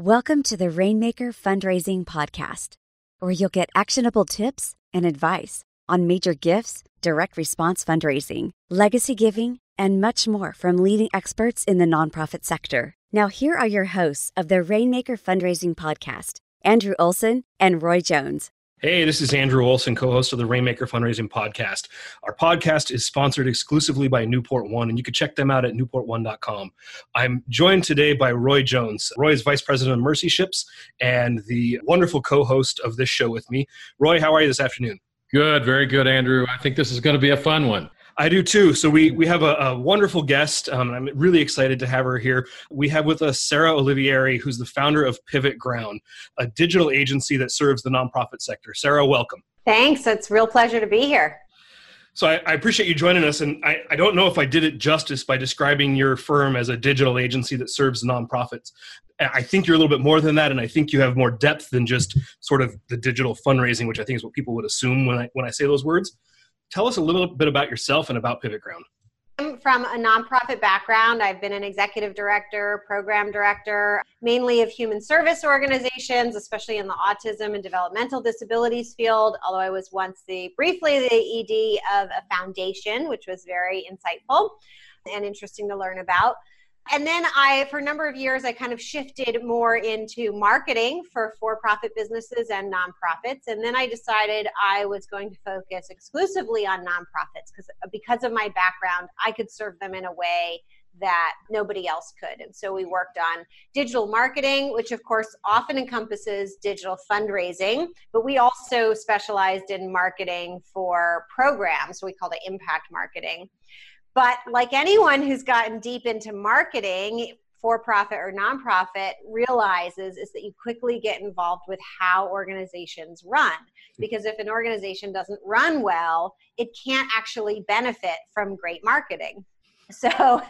Welcome to the Rainmaker Fundraising Podcast, where you'll get actionable tips and advice on major gifts, direct response fundraising, legacy giving, and much more from leading experts in the nonprofit sector. Now, here are your hosts of the Rainmaker Fundraising Podcast, Andrew Olson and Roy Jones. Hey, this is Andrew Olson, co host of the Rainmaker Fundraising Podcast. Our podcast is sponsored exclusively by Newport One, and you can check them out at newportone.com. I'm joined today by Roy Jones. Roy is Vice President of Mercy Ships and the wonderful co host of this show with me. Roy, how are you this afternoon? Good, very good, Andrew. I think this is going to be a fun one. I do too. So we we have a, a wonderful guest. Um, I'm really excited to have her here. We have with us Sarah Olivieri, who's the founder of Pivot Ground, a digital agency that serves the nonprofit sector. Sarah, welcome. Thanks. It's a real pleasure to be here. So I, I, appreciate you joining us, and I, I, don't know if I did it justice by describing your firm as a digital agency that serves nonprofits. I think you're a little bit more than that, and I think you have more depth than just sort of the digital fundraising, which I think is what people would assume when I when I say those words tell us a little bit about yourself and about Pivot Ground. I'm from a nonprofit background. I've been an executive director, program director, mainly of human service organizations, especially in the autism and developmental disabilities field. Although I was once the briefly the ED of a foundation, which was very insightful and interesting to learn about and then I, for a number of years, I kind of shifted more into marketing for for profit businesses and nonprofits. And then I decided I was going to focus exclusively on nonprofits because uh, because of my background, I could serve them in a way that nobody else could. And so we worked on digital marketing, which of course often encompasses digital fundraising, but we also specialized in marketing for programs. We called it impact marketing. But like anyone who's gotten deep into marketing, for profit or nonprofit realizes is that you quickly get involved with how organizations run. Because if an organization doesn't run well it can't actually benefit from great marketing. So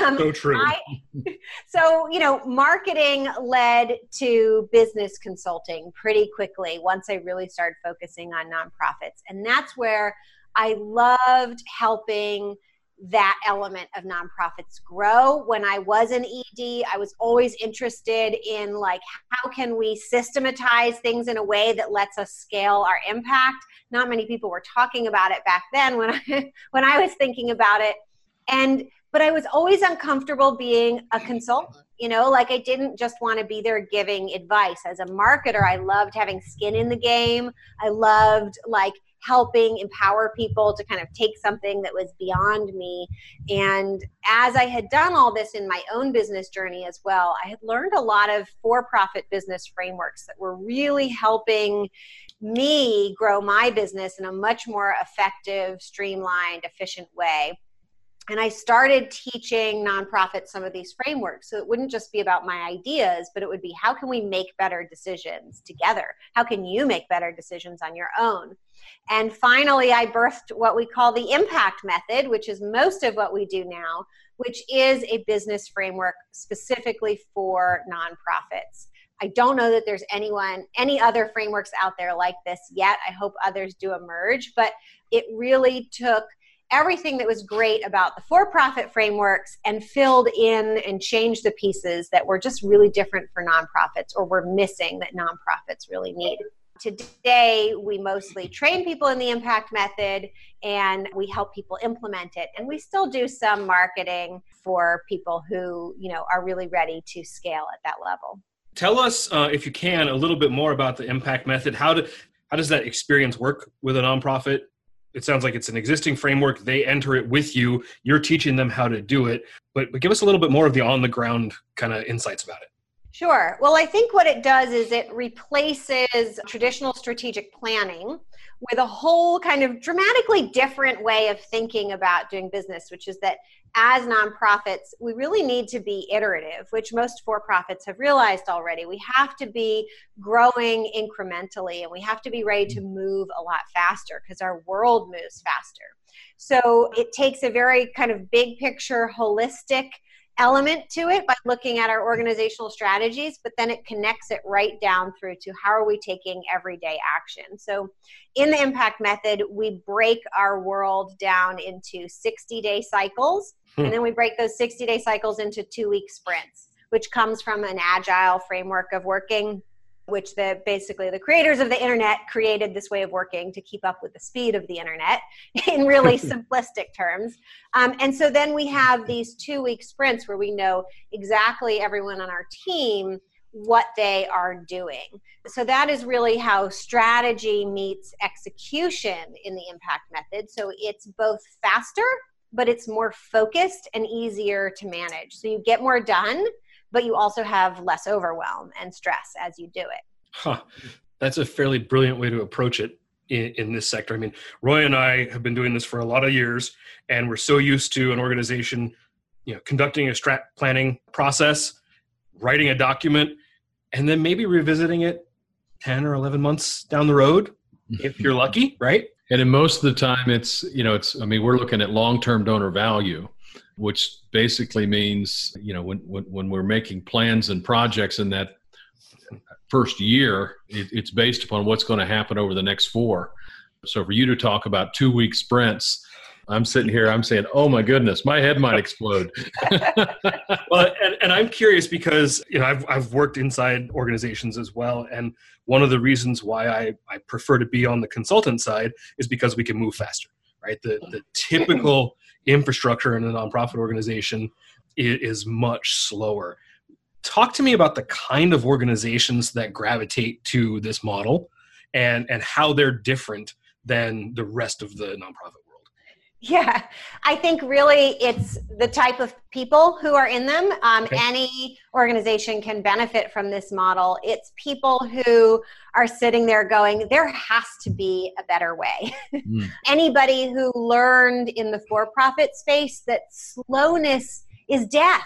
um, so true. I, so you know marketing led to business consulting pretty quickly once i really started focusing on nonprofits. And that's where i loved helping that element of nonprofits grow. When I was an ED, I was always interested in like how can we systematize things in a way that lets us scale our impact. Not many people were talking about it back then when I when I was thinking about it. And but I was always uncomfortable being a consultant. You know, like I didn't just want to be there giving advice. As a marketer, I loved having skin in the game. I loved like helping empower people to kind of take something that was beyond me. And as I had done all this in my own business journey as well, I had learned a lot of for profit business frameworks that were really helping me grow my business in a much more effective, streamlined, efficient way and I started teaching nonprofits some of these frameworks. So it wouldn't just be about my ideas, but it would be how can we make better decisions together? How can you make better decisions on your own? And finally, I birthed what we call the impact method, which is most of what we do now, which is a business framework specifically for nonprofits. I don't know that there's anyone, any other frameworks out there like this yet. I hope others do emerge, but it really took everything that was great about the for profit frameworks and filled in and changed the pieces that were just really different for nonprofits or were missing that nonprofits really need. Today, we mostly train people in the impact method and we help people implement it. And we still do some marketing for people who, you know, are really ready to scale at that level. Tell us, uh, if you can, a little bit more about the impact method. How, do, how does that experience work with a nonprofit? It sounds like it's an existing framework. They enter it with you. You're teaching them how to do it. But, but give us a little bit more of the on the ground kind of insights about it sure well i think what it does is it replaces traditional strategic planning with a whole kind of dramatically different way of thinking about doing business which is that as nonprofits, we really need to be iterative, which most for profits have realized already. We have to be growing incrementally and we have to be ready to move a lot faster because our world moves faster. So it takes a very kind of big picture, holistic element to it by looking at our organizational strategies, but then it connects it right down through to how are we taking everyday action. So, in the impact method, we break our world down into 60 day cycles, hmm. and then we break those 60 day cycles into two week sprints. which comes from an agile framework of working which the basically the creators of the internet created this way of working to keep up with the speed of the internet in really simplistic terms. Um, and so then we have these two week sprints where we know exactly everyone on our team what they are doing. So that is really how strategy meets execution in the impact method. So it's both faster but it's more focused and easier to manage. So you get more done but you also have less overwhelm and stress as you do it. Huh. That's a fairly brilliant way to approach it in, in, this sector. I mean, Roy and I have been doing this for a lot of years, and we're so used to an organization, you know, conducting a strat planning process, writing a document, and then maybe revisiting it 10 or 11 months down the road if you're lucky, right? And in most of the time, it's, you know, it's, I mean, we're looking at long term donor value which basically means you know when, when, when we're making plans and projects in that first year it, it's based upon what's going to happen over the next four. So for you to talk about two week sprints i'm sitting here i'm saying oh my goodness my head might explode. Well and, and i'm curious because you know I've, I've worked inside organizations as well and one of the reasons why I, I prefer to be on the consultant side is because we can move faster right? The, the typical infrastructure in a nonprofit organization is much slower. Talk to me about the kind of organizations that gravitate to this model and, and how they're different than the rest of the nonprofit yeah, I think really it's the type of people who are in them. Um, okay. Any organization can benefit from this model. It's people who are sitting there going, there has to be a better way. Mm. Anybody who learned in the for profit space that slowness is death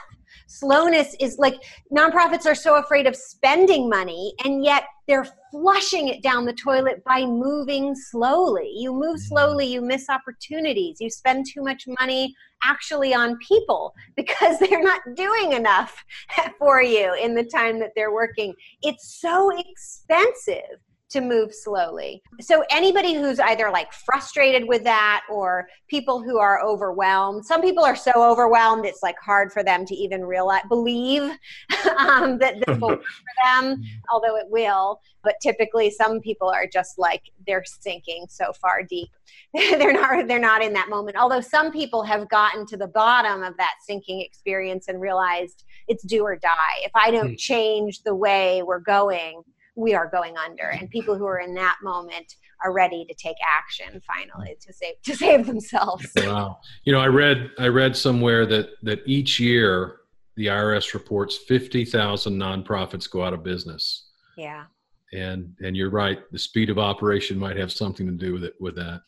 slowness is like nonprofits are so afraid of spending money and yet they're flushing it down the toilet by moving slowly. You move mm-hmm. slowly, you miss opportunities. You spend too much money actually on people because they're not doing enough for you in the time that they're working. It's so expensive to move slowly. So anybody who's either like frustrated with that or people who are overwhelmed, some people are so overwhelmed it's like hard for them to even realize believe um, that this will work for them, although it will. But typically some people are just like they're sinking so far deep. they're not they're not in that moment. Although some people have gotten to the bottom of that sinking experience and realized it's do or die. If I don't hmm. change the way we're going, we are going under and people who are in that moment are ready to take action finally to save to save themselves. Wow. You know i read i read somewhere that that each year the irs reports 50000 nonprofits go out of business. Yeah. And and you're right the speed of operation might have something to do with it with that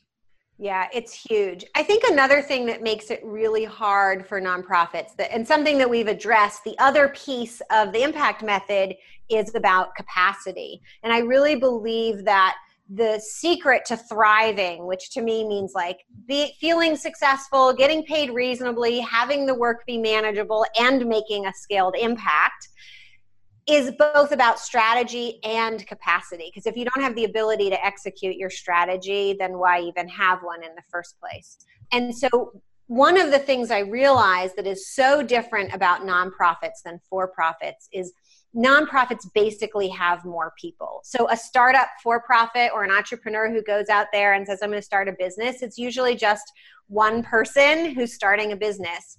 yeah, it's huge. I think another thing that makes it really hard for nonprofits, that, and something that we've addressed, the other piece of the impact method is about capacity. And I really believe that the secret to thriving, which to me means like be, feeling successful, getting paid reasonably, having the work be manageable, and making a scaled impact is both about strategy and capacity. Because if you don't have the ability to execute your strategy, then why even have one in the first place? And so, one of the things I realize that is so different about nonprofits than for profits is nonprofits basically have more people. So, a startup for profit or an entrepreneur who goes out there and says, I'm going to start a business, it's usually just one person who's starting a business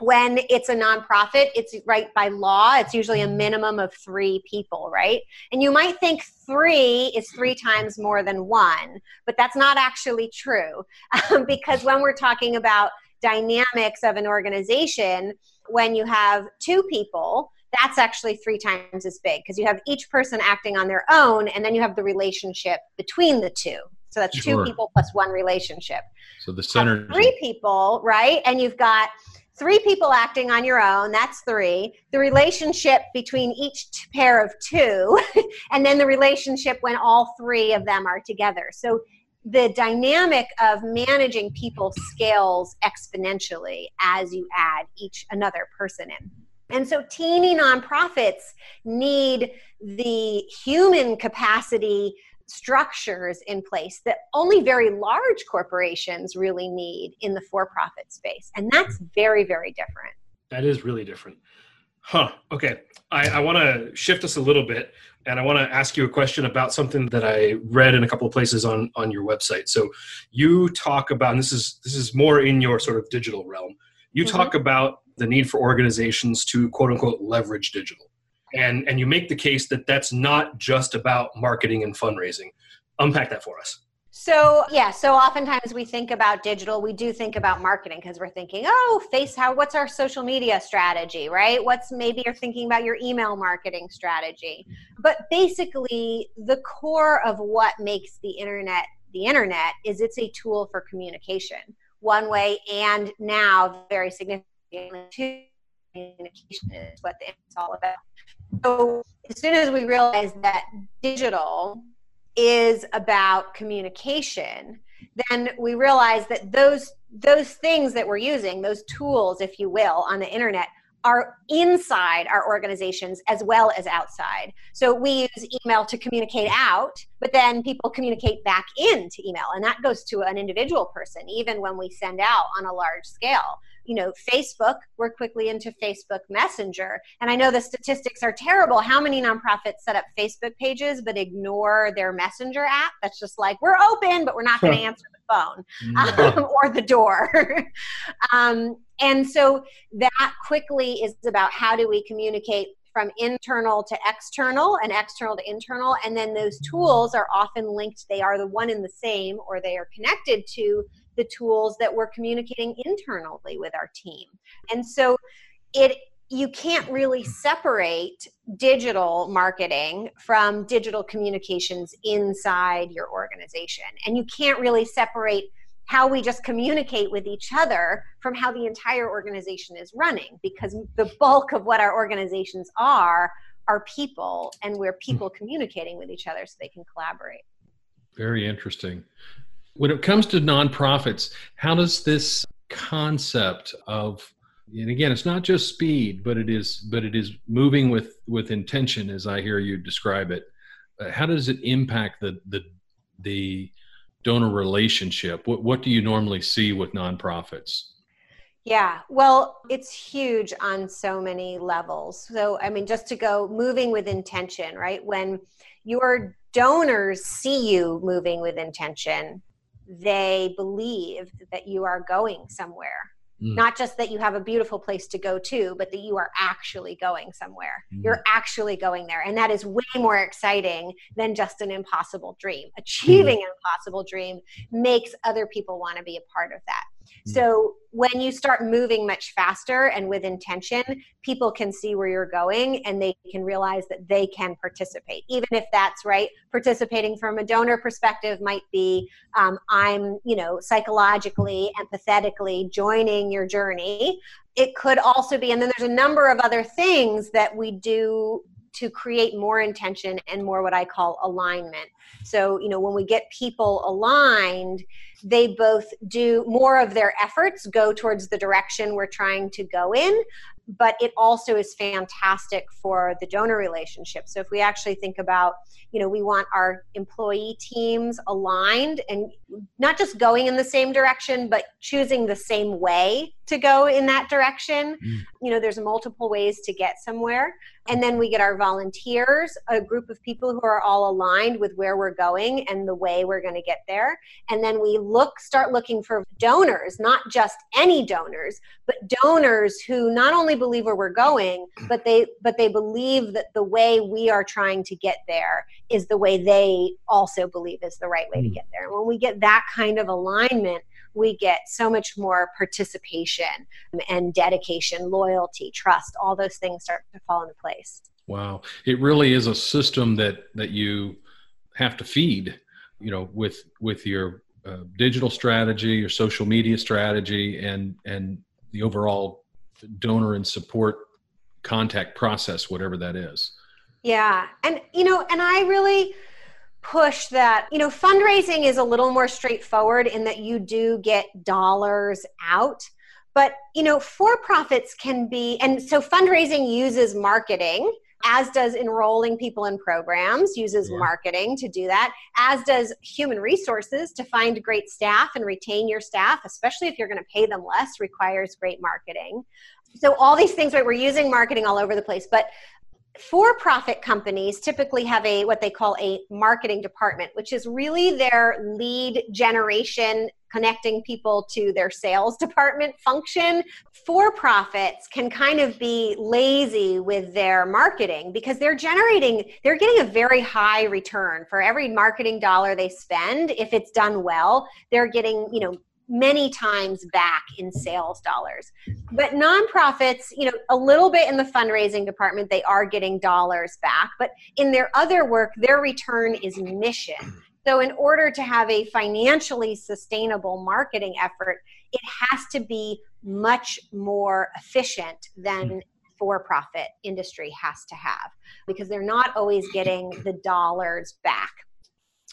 when it's a nonprofit, it's right by law, it's usually a minimum of three people, right? And you might think three is three times more than one, but that's not actually true um, because when we're talking about dynamics of an organization, when you have two people, that's actually three times as big because you have each person acting on their own and then you have the relationship between the two. So that's sure. two people plus one relationship. So the center three people, right? And you've got three people acting on your own that's three. The relationship between each t- pair of two and then the relationship when all three of them are together. So the dynamic of managing people scales exponentially as you add each another person in. And so teeny nonprofits need the human capacity structures in place that only very large corporations really need in the for profit space. And that's very, very different. That is really different. Huh. Okay. I, I want to shift us a little bit and I want to ask you a question about something that I read in a couple of places on on your website. So you talk about and this is this is more in your sort of digital realm. You mm-hmm. talk about the need for organizations to quote unquote leverage digital. And and you make the case that that's not just about marketing and fundraising. Unpack that for us. So, yeah, so oftentimes we think about digital, we do think about marketing because we're thinking, oh, face how what's our social media strategy, right? What's maybe you're thinking about your email marketing strategy. But basically, the core of what makes the internet the internet is it's a tool for communication. One way and now very significantly communication is what it's all about. So as soon as we realize that digital is about communication, then we realize that those those things that we're using, those tools, if you will, on the internet are inside our organizations as well as outside. So we use email to communicate out, but then people communicate back into email, and that goes to an individual person, even when we send out on a large scale you know facebook we're quickly into facebook messenger. And i know the statistics are terrible. How many nonprofits set up facebook pages but ignore their messenger app? That's just like we're open but we're not going to answer the phone um, or the door. Um, and so that quickly is about how do we communicate from internal to external and external to internal. And then those tools are often linked they are the one and the same or they are connected to the tools that we're communicating internally with our team. And so it you can't really separate digital marketing from digital communications inside your organization. And you can't really separate how we just communicate with each other from how the entire organization is running because the bulk of what our organizations are are people and we're hmm. people communicating with each other so they can collaborate. Very interesting. When it comes to nonprofits, how does this concept of and again it's not just speed but it is but it is moving with with intention as i hear you describe it uh, how does it impact the the the donor relationship what what do you normally see with nonprofits yeah, well, it's huge on so many levels. So, I mean, just to go moving with intention, right? When your donors see you moving with intention, they believe that you are going somewhere. Mm. Not just that you have a beautiful place to go to, but that you are actually going somewhere. Mm. You're actually going there. And that is way more exciting than just an impossible dream. Achieving mm. an impossible dream makes other people want to be a part of that. Mm. So when you start moving much faster and with intention, people can see where you're going and they can realize that they can participate. Even if that's right, participating from a donor perspective might be um, I'm, you know, psychologically, empathetically joining your journey. It could also be, and then there's a number of other things that we do to create more intention and more what I call alignment. So, you know, when we get people aligned, they both do more of their efforts go towards the direction we're trying to go in, but it also is fantastic for the donor relationship. So if we actually think about, you know, we want our employee teams aligned and not just going in the same direction, but choosing the same way to go in that direction. Mm. You know, there's multiple ways to get somewhere. And then we get our volunteers, a group of people who are all aligned with where we're going and the way we're going to get there. And then we look, start looking for donors, not just any donors, but donors who not only believe where we're going, but they, but they believe that the way we are trying to get there is the way they also believe is the right way to mm. get there. And when we get that kind of alignment, we get so much more participation and dedication, loyalty, trust, all those things start to fall into place. Wow. It really is a system that that you have to feed, you know, with with your uh, digital strategy, your social media strategy and and the overall donor and support contact process whatever that is. Yeah. And you know, and I really push that you know fundraising is a little more straightforward in that you do get dollars out but you know for profits can be and so fundraising uses marketing as does enrolling people in programs uses yeah. marketing to do that as does human resources to find great staff and retain your staff especially if you're going to pay them less requires great marketing so all these things right we're using marketing all over the place but for-profit companies typically have a what they call a marketing department which is really their lead generation connecting people to their sales department function. For-profits can kind of be lazy with their marketing because they're generating they're getting a very high return for every marketing dollar they spend. If it's done well they're getting you know many times back in sales dollars. But nonprofits, you know, a little bit in the fundraising department, they are getting dollars back, but in their other work, their return is mission. So, in order to have a financially sustainable marketing effort, it has to be much more efficient than hmm. for profit industry has to have because they're not always getting the dollars back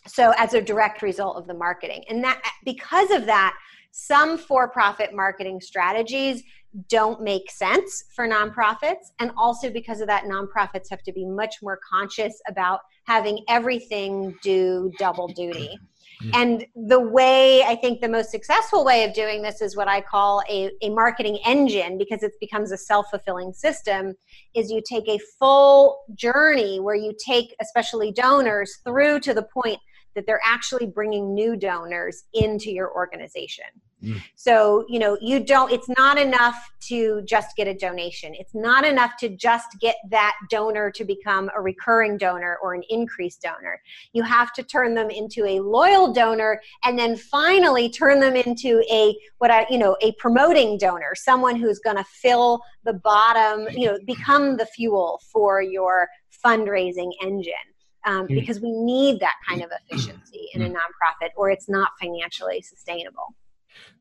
so as a direct result of the marketing. And that because of that some for-profit marketing strategies don't make sense for nonprofits. And also because of that nonprofits have to be much more conscious about having everything do double duty. Mm. and the way i think the most successful way of doing this is what i call a, a marketing engine because it becomes a self-fulfilling system is you take a full journey where you take especially donors through to the point that they're actually bringing new donors into your organization. Mm. So, you know, you don't, it's not enough to just get a donation. It's not enough to just get that donor to become a recurring donor or an increased donor. You have to turn them into a loyal donor and then finally turn them into a, what I, you know, a promoting donor, someone who's going to fill the bottom, you know, become the fuel for your fundraising engine um, mm. because we need that kind of efficiency in a mm. nonprofit or it's not financially sustainable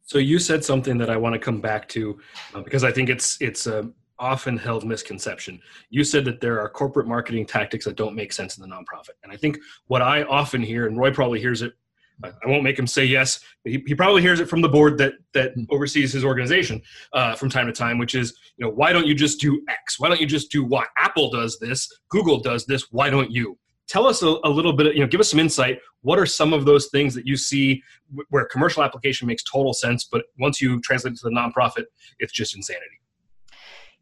so you said something that i want to come back to uh, because i think it's it's a often held misconception you said that there are corporate marketing tactics that don't make sense in the nonprofit and i think what i often hear and roy probably hears it I won't make him say yes. He, he, probably hears it from the board that that mm. oversees his organization uh, from time to time, which is, you know, why don't you just do X? Why don't you just do Y? Apple does this, Google does this. Why don't you? Tell us a, a, little bit you know give us some insight. What are some of those things that you see where commercial application makes total sense but once you translate it to the nonprofit it's just insanity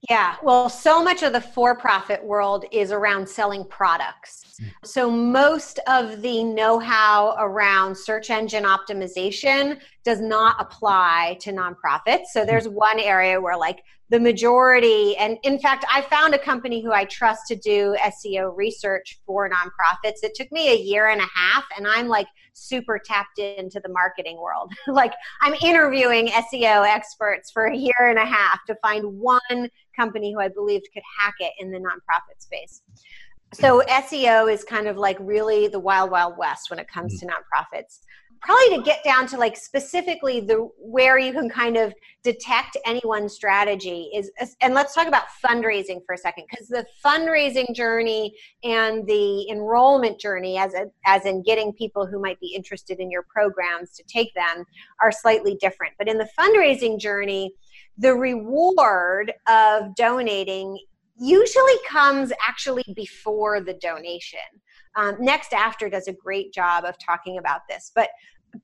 yeah, well, so much of the for profit world is around selling products. Hmm. So, most of the know how around search engine optimization does not apply to nonprofits. So, there's hmm. one area where, like, the majority, and in fact, I found a company who I trust to do SEO research for nonprofits. It took me a year and a half, and I'm like super tapped into the marketing world. like, I'm interviewing SEO experts for a year and a half to find one company who I believed could hack it in the nonprofit space. So SEO is kind of like really the wild, wild west when it comes mm-hmm. to nonprofits. Probably to get down to like specifically the where you can kind of detect anyone's strategy is, and let's talk about fundraising for a second because the fundraising journey and the enrollment journey, as a, as in getting people who might be interested in your programs to take them, are slightly different. But in the fundraising journey, the reward of donating usually comes actually before the donation. Um, NextAfter does a great job of talking about this, but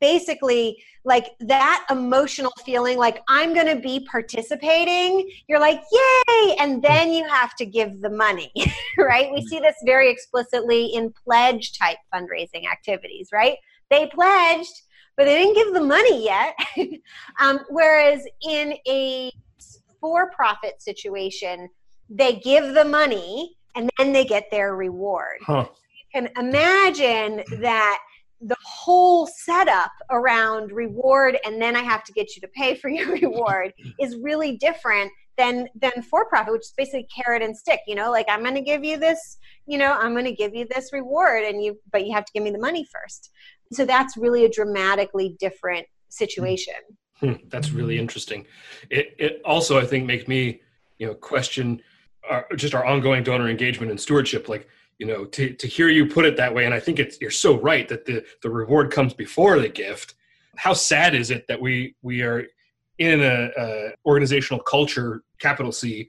basically like that emotional feeling like i'm going to be participating you're like yay and then you have to give the money right we see this very explicitly in pledge type fundraising activities right they pledged but they didn't give the money yet. um, whereas in a for profit situation, they give the money and then they get their reward. Huh. Can imagine that the whole setup around reward and then I have to get you to pay for your reward is really different than than for profit which is basically carrot and stick you know like i'm going to give you this you know i'm going to give you this reward and you but you have to give me the money first so that's really a dramatically different situation. Hmm, that's really interesting. It, it also, I think, makes me, you know, question our, just our ongoing donor engagement and stewardship. Like, you know, to, to hear you put it that way, and I think it's you're so right that the the reward comes before the gift. How sad is it that we we are in a, a organizational culture, capital C,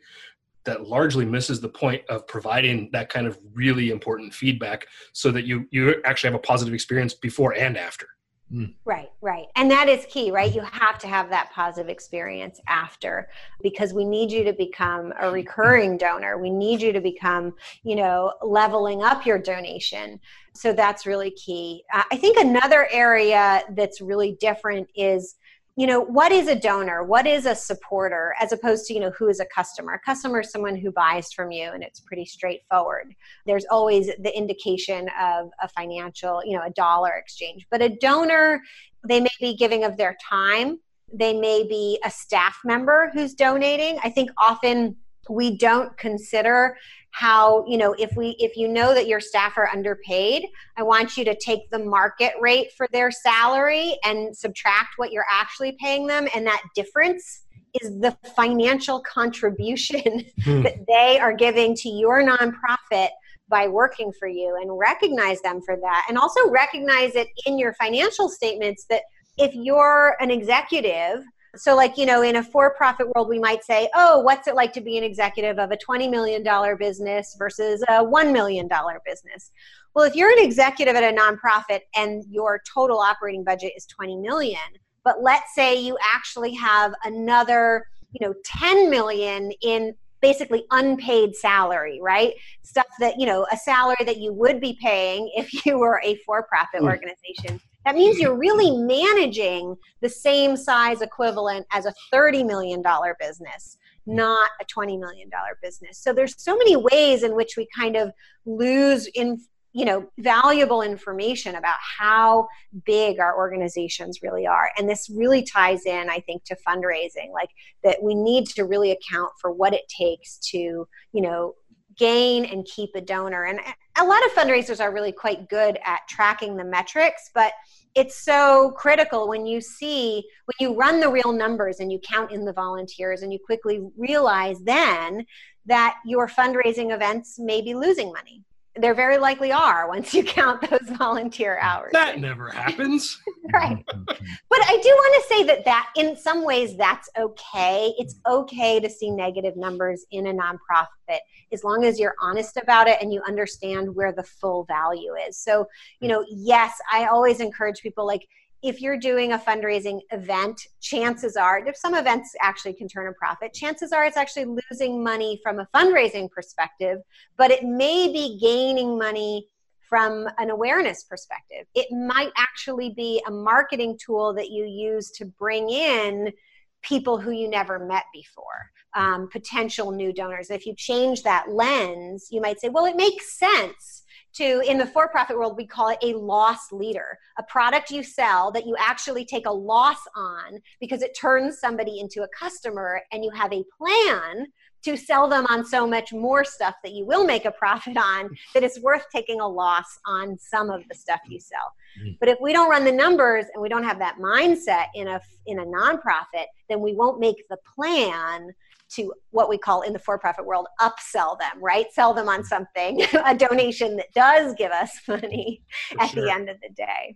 that largely misses the point of providing that kind of really important feedback so that you you actually have a positive experience before and after Mm. Right, right. And that is key, right? You have to have that positive experience after because we need you to become a recurring donor. We need you to become, you know, leveling up your donation. So that's really key. I think another area that's really different is you know what is a donor? What is a supporter? As opposed to you know who is a customer? A customer is someone who buys from you and it's pretty straightforward. There's always the indication of a financial you know a dollar exchange. But a donor they may be giving of their time. They may be a staff member who's donating. I think often we don't consider how you know if we if you know that your staff are underpaid i want you to take the market rate for their salary and subtract what you're actually paying them and that difference is the financial contribution hmm. that they are giving to your nonprofit by working for you and recognize them for that and also recognize it in your financial statements that if you're an executive so like you know in a for-profit world we might say oh what's it like to be an executive of a $20 million business versus a $1 million business? Well if you're an executive at a nonprofit and your total operating budget is 20 million but let's say you actually have another you know 10 million in basically unpaid salary right? Stuff that you know a salary that you would be paying if you were a for-profit mm. organization that means you're really managing the same size equivalent as a $30 million business, hmm. not a $20 million business. So there's so many ways in which we kind of lose in you know valuable information about how big our organizations really are and this really ties in i think to fundraising like that we need to really account for what it takes to you know gain and keep a donor. And a lot of fundraisers are really quite good at tracking the metrics but it's so critical when you see when you run the real numbers and you count in the volunteers and you quickly realize then that your fundraising events may be losing money there very likely are once you count those volunteer hours that never happens. Right. But i do want to say that that in some ways that's okay. It's okay to see negative numbers in a nonprofit as long as you're honest about it and you understand where the full value is. So you know yes i always encourage people like if you're doing a fundraising event, chances are, if some events actually can turn a profit, chances are it's actually losing money from a fundraising perspective, but it may be gaining money from an awareness perspective. It might actually be a marketing tool that you use to bring in people who you never met before, um, potential new donors. If you change that lens, you might say, well, it makes sense to in the for-profit world we call it a loss leader a product you sell that you actually take a loss on because it turns somebody into a customer and you have a plan to sell them on so much more stuff that you will make a profit on that it's worth taking a loss on some of the stuff you sell mm-hmm. but if we don't run the numbers and we don't have that mindset in a in a nonprofit then we won't make the plan to what we call in the for-profit world upsell them right? Sell them on something a donation that does give us money For at sure. the end of the day.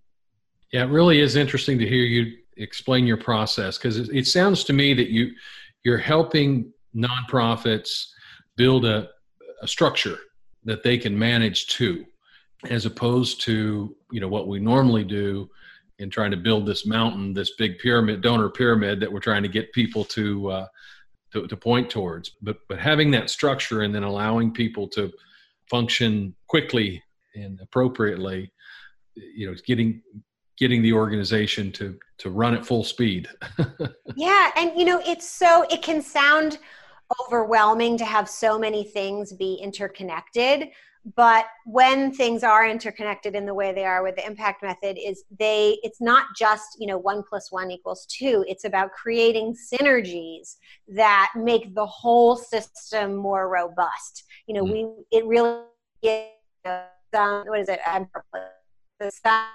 Yeah it really is interesting to hear you explain your process because it, it sounds to me that you you're helping nonprofits build a, a structure that they can manage to as opposed to you know what we normally do in trying to build this mountain this big pyramid donor pyramid that we're trying to get people to uh, to, to point towards. But but having that structure and then allowing people to function quickly and appropriately, you know, getting getting the organization to to run at full speed. yeah, and you know, it's so it can sound overwhelming to have so many things be interconnected but when things are interconnected in the way they are with the impact method is they it's not just you know one plus one equals two. It's about creating synergies that make the whole system more robust. You know mm-hmm. we it really is um, what is it? I'm, the sum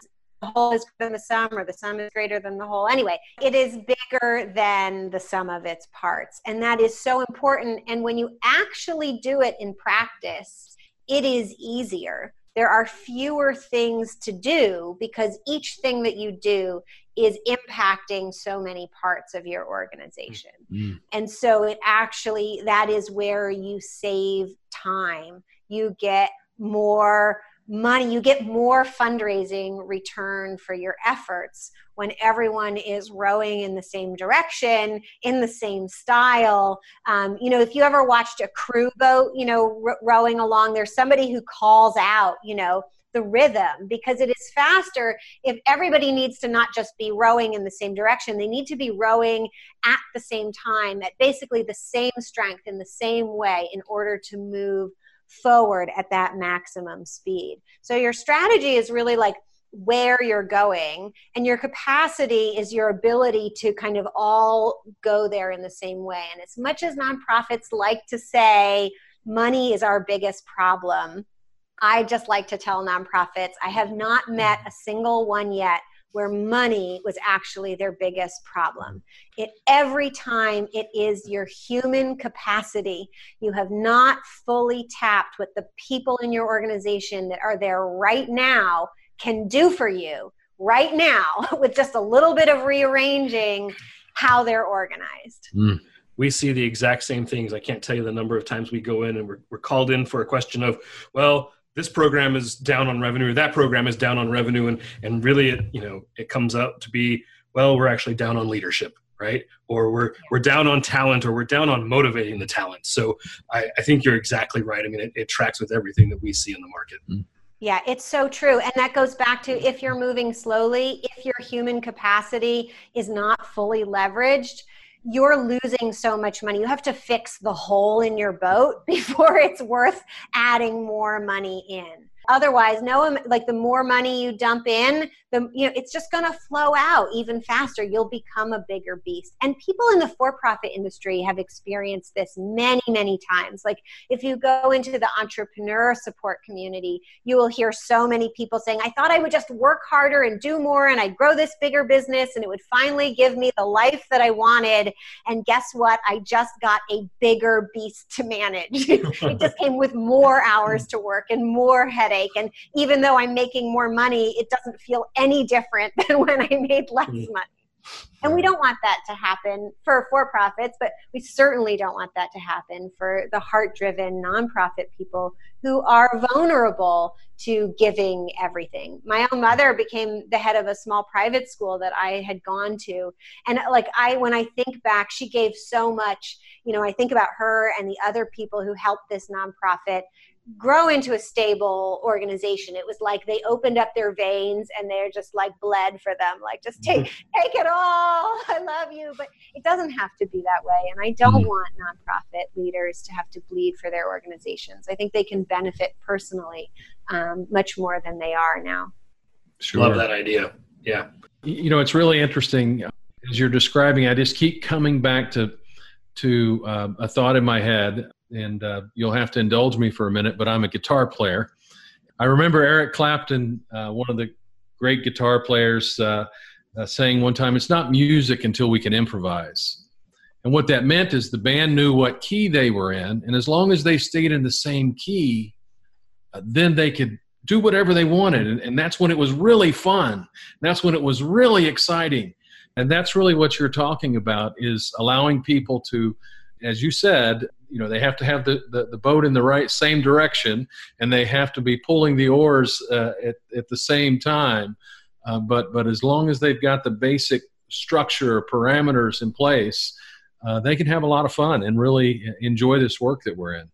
the whole is greater than the sum or the sum is greater than the whole. Anyway it is bigger than the sum of its parts. And that is so important. And when you actually do it in practice it is easier. There are fewer things to do because each thing that you do is impacting so many parts of your organization. Mm-hmm. And so it actually, that is where you save time. You get more money you get more fundraising return for your efforts when everyone is rowing in the same direction in the same style. Um, you know if you ever watched a crew boat you know r- rowing along there's somebody who calls out you know the rhythm because it is faster if everybody needs to not just be rowing in the same direction. They need to be rowing at the same time at basically the same strength in the same way in order to move forward at that maximum speed. So your strategy is really like where you're going and your capacity is your ability to kind of all go there in the same way. And as much as nonprofits like to say money is our biggest problem I just like to tell nonprofits I have not met a single one yet where money was actually their biggest problem. It every time it is your human capacity. You have not fully tapped what the people in your organization that are there right now can do for you right now with just a little bit of rearranging how they're organized. Mm we see the exact same things. I can't tell you the number of times we go in and we're, we're called in for a question of, well, this program is down on revenue or that program is down on revenue and and really it you know it comes out to be well we're actually down on leadership right or we're we're down on talent or we're down on motivating the talent so i, I think you're exactly right i mean it, it tracks with everything that we see in the market mm-hmm. Yeah, it's so true. And that goes back to if you're moving slowly, if your human capacity is not fully leveraged, you're losing so much money. You have to fix the hole in your boat before it's worth adding more money in. Otherwise, no, like the more money you dump in, the you know it's just going to flow out even faster. You'll become a bigger beast. And people in the for-profit industry have experienced this many, many times. Like if you go into the entrepreneur support community, you will hear so many people saying, "I thought I would just work harder and do more, and I'd grow this bigger business, and it would finally give me the life that I wanted." And guess what? I just got a bigger beast to manage. it just came with more hours to work and more headaches and even though I'm making more money, it doesn't feel any different than when I made less mm. money. And we don't want that to happen for for profits, but we certainly don't want that to happen for the heart driven nonprofit people who are vulnerable to giving everything. My own mother became the head of a small private school that I had gone to. And like I when I think back, she gave so much, you know, I think about her and the other people who helped this nonprofit grow into a stable organization. It was like they opened up their veins and they're just like bled for them. Like just take take it all. I love you. But it doesn't have to be that way. And I don't mm. want nonprofit leaders to have to bleed for their organizations. I think they can benefit personally um, much more than they are now. Sure. Love that idea. Yeah. You know, it's really interesting as you're describing. I just keep coming back to to uh, a thought in my head and uh, you'll have to indulge me for a minute, but I'm a guitar player. I remember Eric Clapton, uh, one of the great guitar players, uh, uh, saying one time, It's not music until we can improvise. And what that meant is the band knew what key they were in, and as long as they stayed in the same key, uh, then they could do whatever they wanted. And, and that's when it was really fun. That's when it was really exciting. And that's really what you're talking about is allowing people to, as you said, you know they have to have the, the, the, boat in the right same direction and they have to be pulling the oars uh, at, at the same time. Uh, but but as long as they've got the basic structure parameters in place uh, they can have a lot of fun and really enjoy this work that we're in.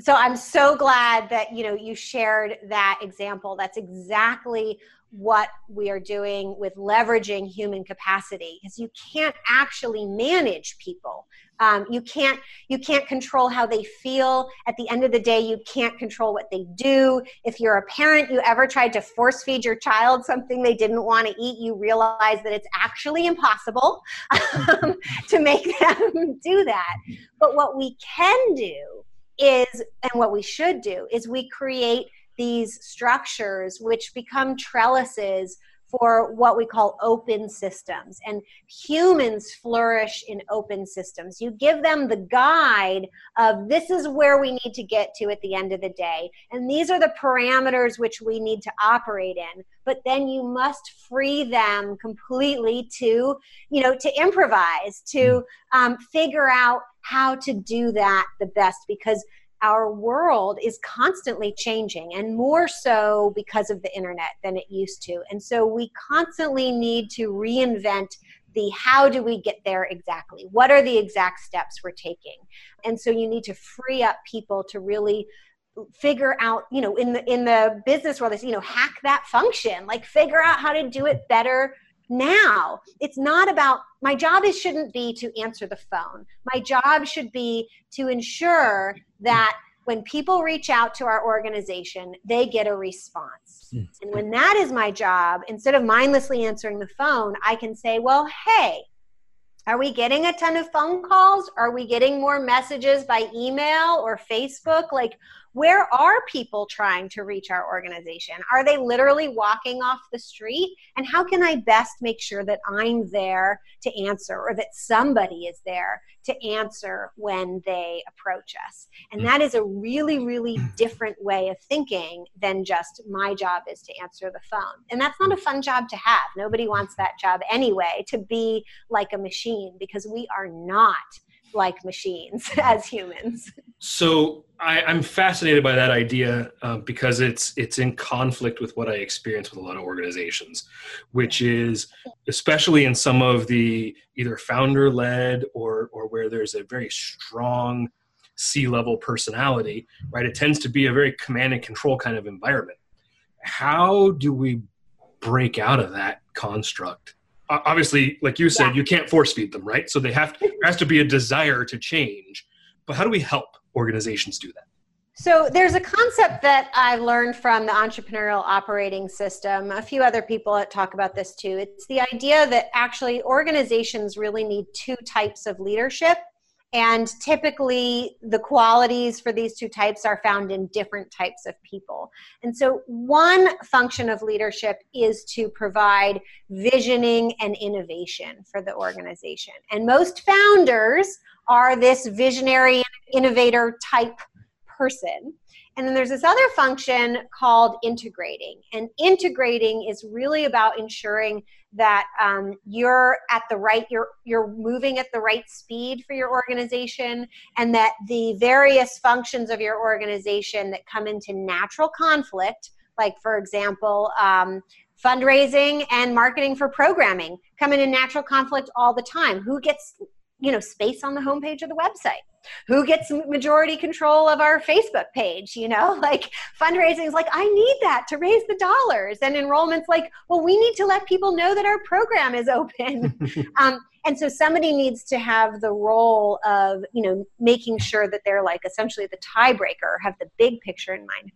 So i'm so glad that you know you shared that example. That's exactly what we are doing with leveraging human capacity because you can't actually manage people um, you can't you can't control how they feel. At the end of the day you can't control what they do. If you're a parent you ever tried to force feed your child something they didn't want to eat you realize that it's actually impossible um, to make them do that. But what we can do is and what we should do is we create these structures which become trellises for what we call open systems. And humans flourish in open systems. You give them the guide of this is where we need to get to at the end of the day. And these are the parameters which we need to operate in. But then you must free them completely to, you know, to improvise, to um, figure out how to do that the best because our world is constantly changing and more so because of the internet than it used to. And so we constantly need to reinvent the how do we get there exactly? What are the exact steps we're taking? And so you need to free up people to really figure out you know in the in the business world is you know hack that function like figure out how to do it better now it's not about my job is shouldn't be to answer the phone my job should be to ensure that when people reach out to our organization they get a response mm. and when that is my job instead of mindlessly answering the phone i can say well hey are we getting a ton of phone calls? Are we getting more messages by email or Facebook? Like, where are people trying to reach our organization? Are they literally walking off the street? And how can I best make sure that I'm there to answer or that somebody is there to answer when they approach us? And that is a really, really different way of thinking than just my job is to answer the phone. And that's not a fun job to have. Nobody wants that job anyway, to be like a machine, because we are not like machines as humans. So I, am fascinated by that idea uh, because it's it's in conflict with what I experience with a lot of organizations, which is especially in some of the either founder led or or where there's a very strong C level personality, right? It tends to be a very command and control kind of environment. How do we break out of that construct? obviously, like you said, yeah. you can't force feed them, right? So they have to, there has to be a desire to change. But how do we help organizations do that? So there's a concept that I learned from the entrepreneurial operating system. A few other people talk about this too. It's the idea that actually organizations really need two types of leadership and typically, the qualities for these two types are found in different types of people. And so, one function of leadership is to provide visioning and innovation for the organization. And most founders are this visionary innovator type person. And then there's this other function called integrating. And integrating is really about ensuring that um, you're at the right you're you're moving at the right speed for your organization and that the various functions of your organization that come into natural conflict like for example um, fundraising and marketing for programming come into natural conflict all the time. Who gets you know space on the homepage of the website who gets majority control of our facebook page you know? Like fundraising is like i need that to raise the dollars. And enrollment's like well we need to let people know that our program is open. Um, and so somebody needs to have the role of you know making sure that they're like essentially the tiebreaker have the big picture in mind.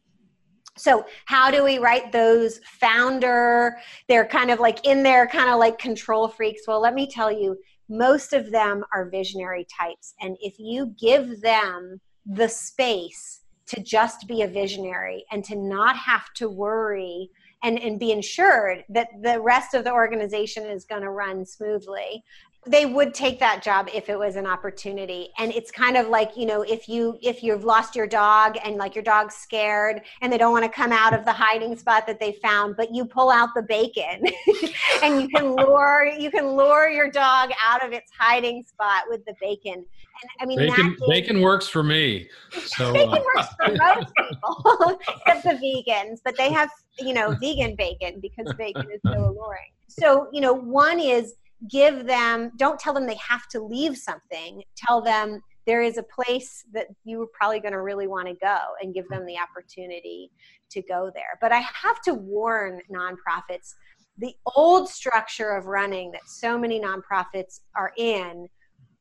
So how do we write those founder they're kind of like in there kind of like control freaks? Well let me tell you most of them are visionary types. And if you give them the space to just be a visionary and to not have to worry and, and be ensured that the rest of the organization is going to run smoothly they would take that job if it was an opportunity. And it's kind of like you know if you if you've lost your dog and like your dog's scared and they don't want to come out of the hiding spot that they found but you pull out the bacon and you can lure you can lure your dog out of its hiding spot with the bacon. And i mean bacon, is, bacon works for me. So bacon uh, works for most people except the vegans but they have you know vegan bacon because bacon is so alluring. So you know one is give them don't tell them they have to leave something. Tell them there is a place that you're probably going to really want to go and give them the opportunity to go there. But i have to warn nonprofits the old structure of running that so many nonprofits are in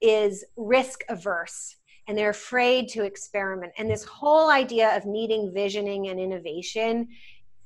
is risk averse and they're afraid to experiment. And this whole idea of needing visioning and innovation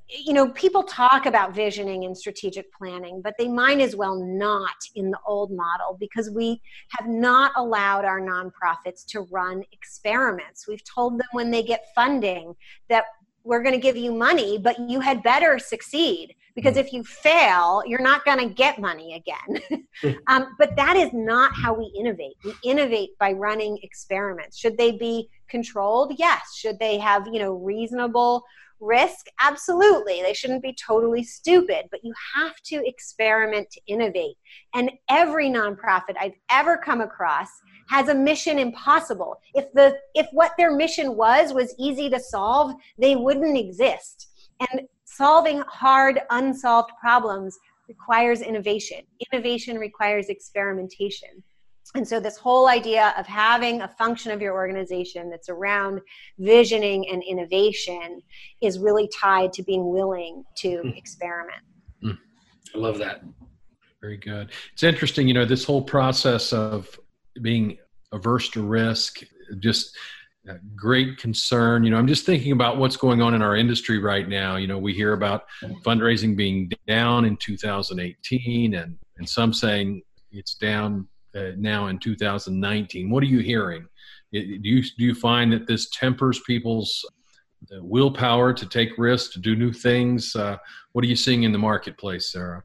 you know, people talk about visioning and strategic planning, but they might as well not in the old model because we have not allowed our nonprofits to run experiments. We've told them when they get funding that we're going to give you money, but you had better succeed because if you fail, you're not going to get money again. um, but that is not how we innovate. We innovate by running experiments. Should they be controlled? Yes. Should they have, you know, reasonable risk? Absolutely. They shouldn't be totally stupid but you have to experiment to innovate. And every nonprofit i've ever come across has a mission impossible. If the if what their mission was was easy to solve they wouldn't exist. And solving hard unsolved problems requires innovation. Innovation requires experimentation and so, this whole idea of having a function of your organization that's around visioning and innovation is really tied to being willing to mm. experiment. Mm. I love that. Very good. It's interesting, you know, this whole process of being averse to risk, just great concern. You know, I'm just thinking about what's going on in our industry right now. You know, we hear about fundraising being down in 2018 and, and some saying it's down uh, now in 2019. What are you hearing? Do you do you find that this tempers people's uh, willpower to take risks, to do new things? Uh, what are you seeing in the marketplace, Sarah?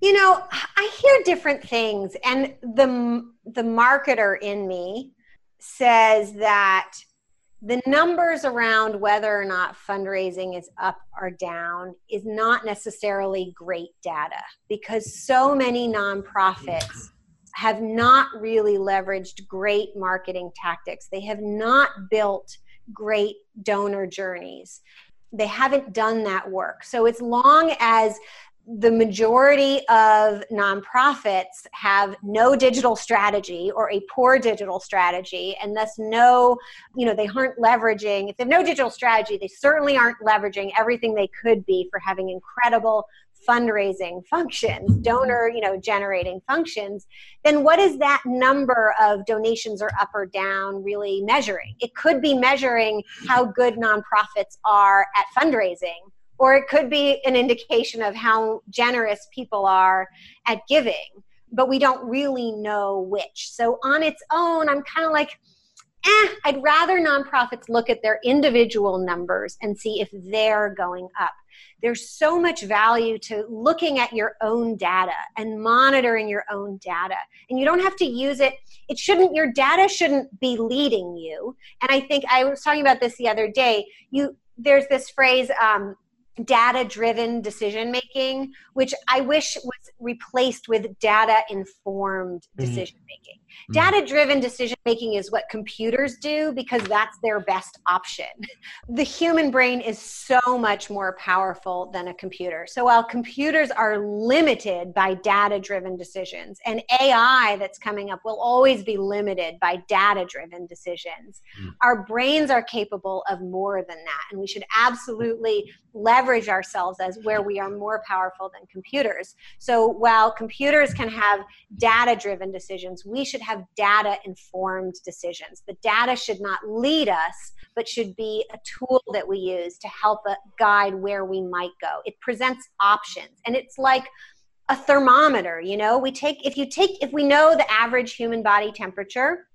You know, I hear different things, and the the marketer in me says that the numbers around whether or not fundraising is up or down is not necessarily great data because so many nonprofits have not really leveraged great marketing tactics. They have not built great donor journeys. They haven't done that work. So, as long as the majority of nonprofits have no digital strategy or a poor digital strategy and thus no you know they aren't leveraging if they have no digital strategy they certainly aren't leveraging everything they could be for having incredible fundraising functions donor you know generating functions then what is that number of donations are up or down really measuring? It could be measuring how good nonprofits are at fundraising or it could be an indication of how generous people are at giving but we don't really know which. So on its own i'm kind of like eh, i'd rather nonprofits look at their individual numbers and see if they're going up there's so much value to looking at your own data and monitoring your own data and you don't have to use it it shouldn't your data shouldn't be leading you and i think i was talking about this the other day you there's this phrase um, data driven decision making which i wish was replaced with data informed mm-hmm. decision making mm-hmm. data driven decision making is what computers do because that's their best option the human brain is so much more powerful than a computer so while computers are limited by data driven decisions and ai that's coming up will always be limited by data driven decisions mm-hmm. our brains are capable of more than that and we should absolutely leverage ourselves as where we are more powerful than computers. So while computers can have data driven decisions, we should have data informed decisions. The data should not lead us, but should be a tool that we use to help uh, guide where we might go. It presents options. And it's like, a thermometer you know we take if you take if we know the average human body temperature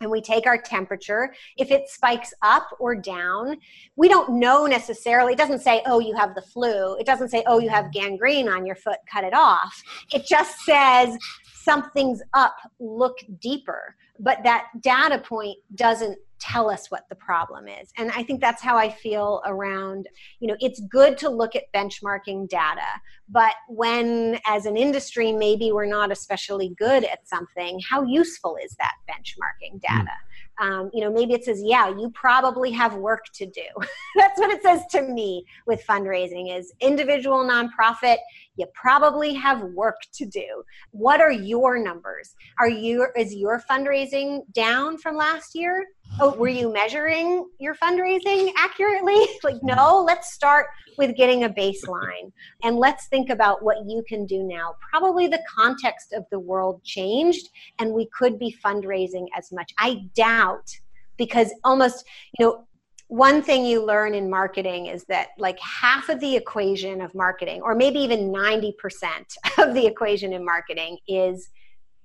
and we take our temperature. If it spikes up or down, we don't know necessarily. It doesn't say, oh, you have the flu. It doesn't say, oh, you have gangrene on your foot, cut it off. It just says something's up, look deeper. But that data point doesn't tell us what the problem is. And i think that's how i feel around you know it's good to look at benchmarking data but when as an industry maybe we're not especially good at something how useful is that benchmarking data? Mm um, you know maybe it says yeah you probably have work to do. That's what it says to me with fundraising is individual nonprofit you probably have work to do. What are your numbers? Are you is your fundraising down from last year? Oh were you measuring your fundraising accurately? Like no let's start with getting a baseline. And let's think about what you can do now. Probably the context of the world changed and we could be fundraising as much. I doubt because almost you know one thing you learn in marketing is that like half of the equation of marketing or maybe even 90% of the equation in marketing is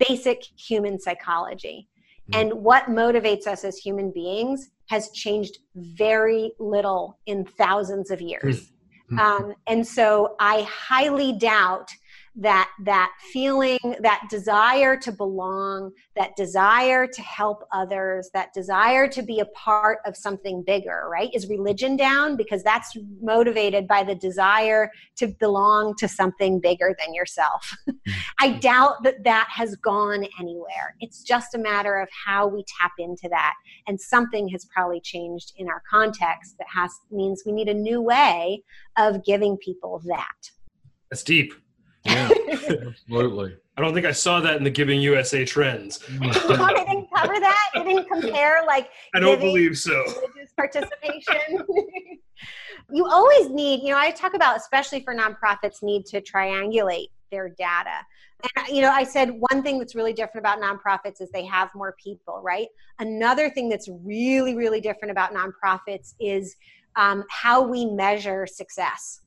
basic human psychology mm. and what motivates us as human beings has changed very little in thousands of years mm. um, and so i highly doubt that that feeling that desire to belong that desire to help others that desire to be a part of something bigger right? Is religion down? Because that's motivated by the desire to belong to something bigger than yourself. I doubt that that has gone anywhere. It's just a matter of how we tap into that. And something has probably changed in our context that has means we need a new way of giving people that. That's deep yeah, absolutely. I don't think I saw that in the Giving USA trends. oh, they didn't cover that. They didn't compare like. I don't believe so. Participation. you always need, you know, I talk about especially for nonprofits need to triangulate their data. And you know, I said one thing that's really different about nonprofits is they have more people, right? Another thing that's really, really different about nonprofits is um, how we measure success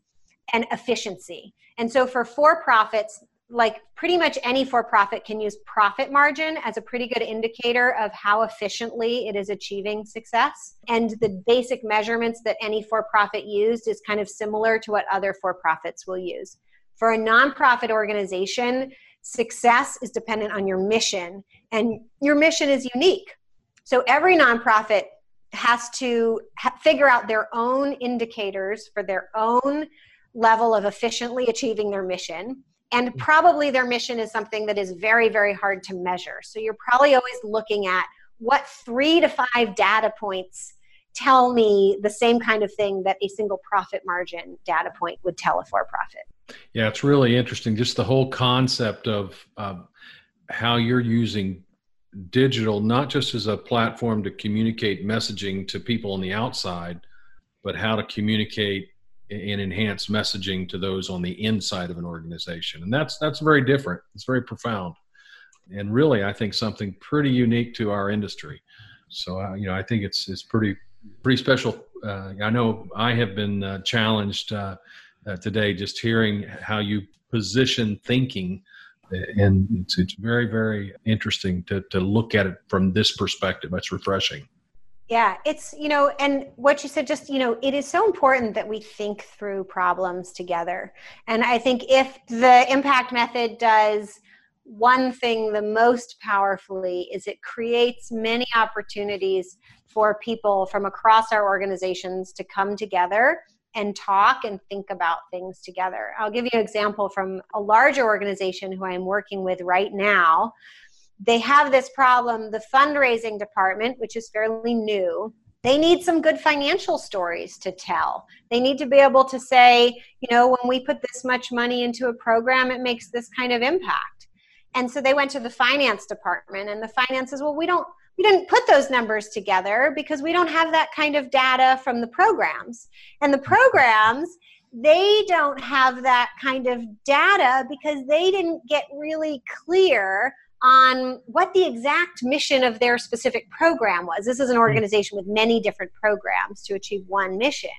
and efficiency. And so for for profits, like pretty much any for profit can use profit margin as a pretty good indicator of how efficiently it is achieving success. And the basic measurements that any for profit used is kind of similar to what other for profits will use. For a nonprofit organization, success is dependent on your mission, and your mission is unique. So every nonprofit has to ha- figure out their own indicators for their own level of efficiently achieving their mission. And mm. probably their mission is something that is very, very hard to measure. So you're probably always looking at what three to five data points tell me the same kind of thing that a single profit margin data point would tell a for profit. Yeah, it's really interesting. Just the whole concept of um, how you're using digital, not just as a platform to communicate messaging to people on the outside, but how to communicate and enhance messaging to those on the inside of an organization. And that's that's very different. It's very profound. And really i think something pretty unique to our industry. So uh, you know i think it's it's pretty pretty special. Uh, i know i have been uh, challenged uh, uh, today just hearing how you position thinking and it's, it's very very interesting to, to look at it from this perspective. It's refreshing yeah, it's, you know, and what you said, just, you know, it is so important that we think through problems together. And I think if the impact method does one thing the most powerfully is it creates many opportunities for people from across our organizations to come together and talk and think about things together. I'll give you an example from a larger organization who I'm working with right now they have this problem the fundraising department which is fairly new they need some good financial stories to tell. They need to be able to say you know when we put this much money into a program it makes this kind of impact. And so they went to the finance department and the finance says well we don't we didn't put those numbers together because we don't have that kind of data from the programs. And the programs they don't have that kind of data because they didn't get really clear on what the exact mission of their specific program was. This is an hmm. organization with many different programs to achieve one mission.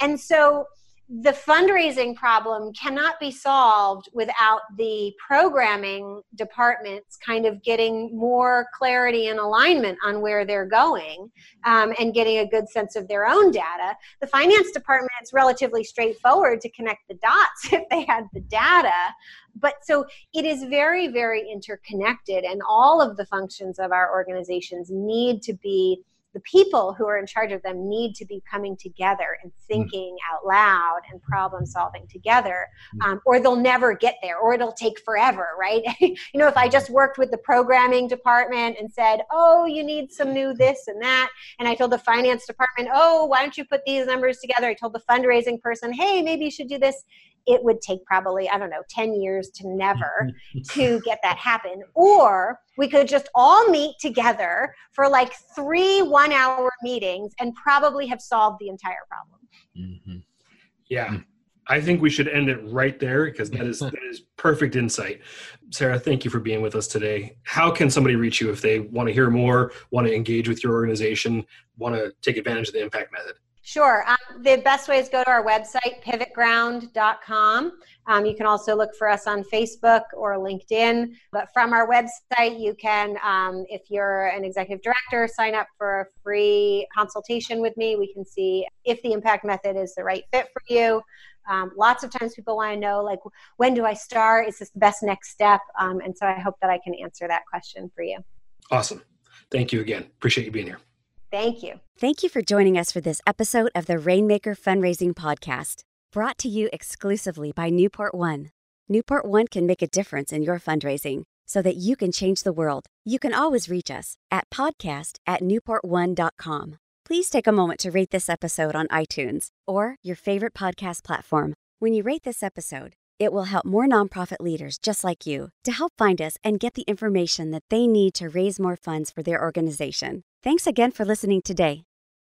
And so the fundraising problem cannot be solved without the programming departments kind of getting more clarity and alignment on where they're going um, and getting a good sense of their own data. The finance department, it's relatively straightforward to connect the dots if they had the data. But so it is very, very interconnected, and all of the functions of our organizations need to be the people who are in charge of them need to be coming together and hmm. thinking mm. out loud and problem solving together mm. um, or they'll never get there or it'll take forever right you know if i just worked with the programming department and said oh you need some new this and that and i told the finance department oh why don't you put these numbers together i told the fundraising person hey maybe you should do this it would take probably i don't know 10 years to never to get that happen. Or we could just all meet together for like three one hour meetings and probably have solved the entire problem. Mm-hmm. yeah. I think we should end it right there because that is that is perfect insight. Sarah thank you for being with us today. How can somebody reach you if they want to hear more want to engage with your organization want to take advantage of the impact method Sure. Um, the best way is go to our website, pivotground.com. Um, you can also look for us on Facebook or LinkedIn. But from our website, you can, um, if you're an executive director, sign up for a free consultation with me. We can see if the impact method is the right fit for you. Um, lots of times people want to know, like, when do I start? Is this the best next step? Um, and so I hope that I can answer that question for you. Awesome. Thank you again. Appreciate you being here. Thank you. Thank you for joining us for this episode of the Rainmaker Fundraising Podcast, brought to you exclusively by Newport One. Newport One can make a difference in your fundraising so that you can change the world. You can always reach us at podcast at newportone.com. Please take a moment to rate this episode on iTunes or your favorite podcast platform. When you rate this episode, it will help more nonprofit leaders just like you to help find us and get the information that they need to raise more funds for their organization. Thanks again for listening today.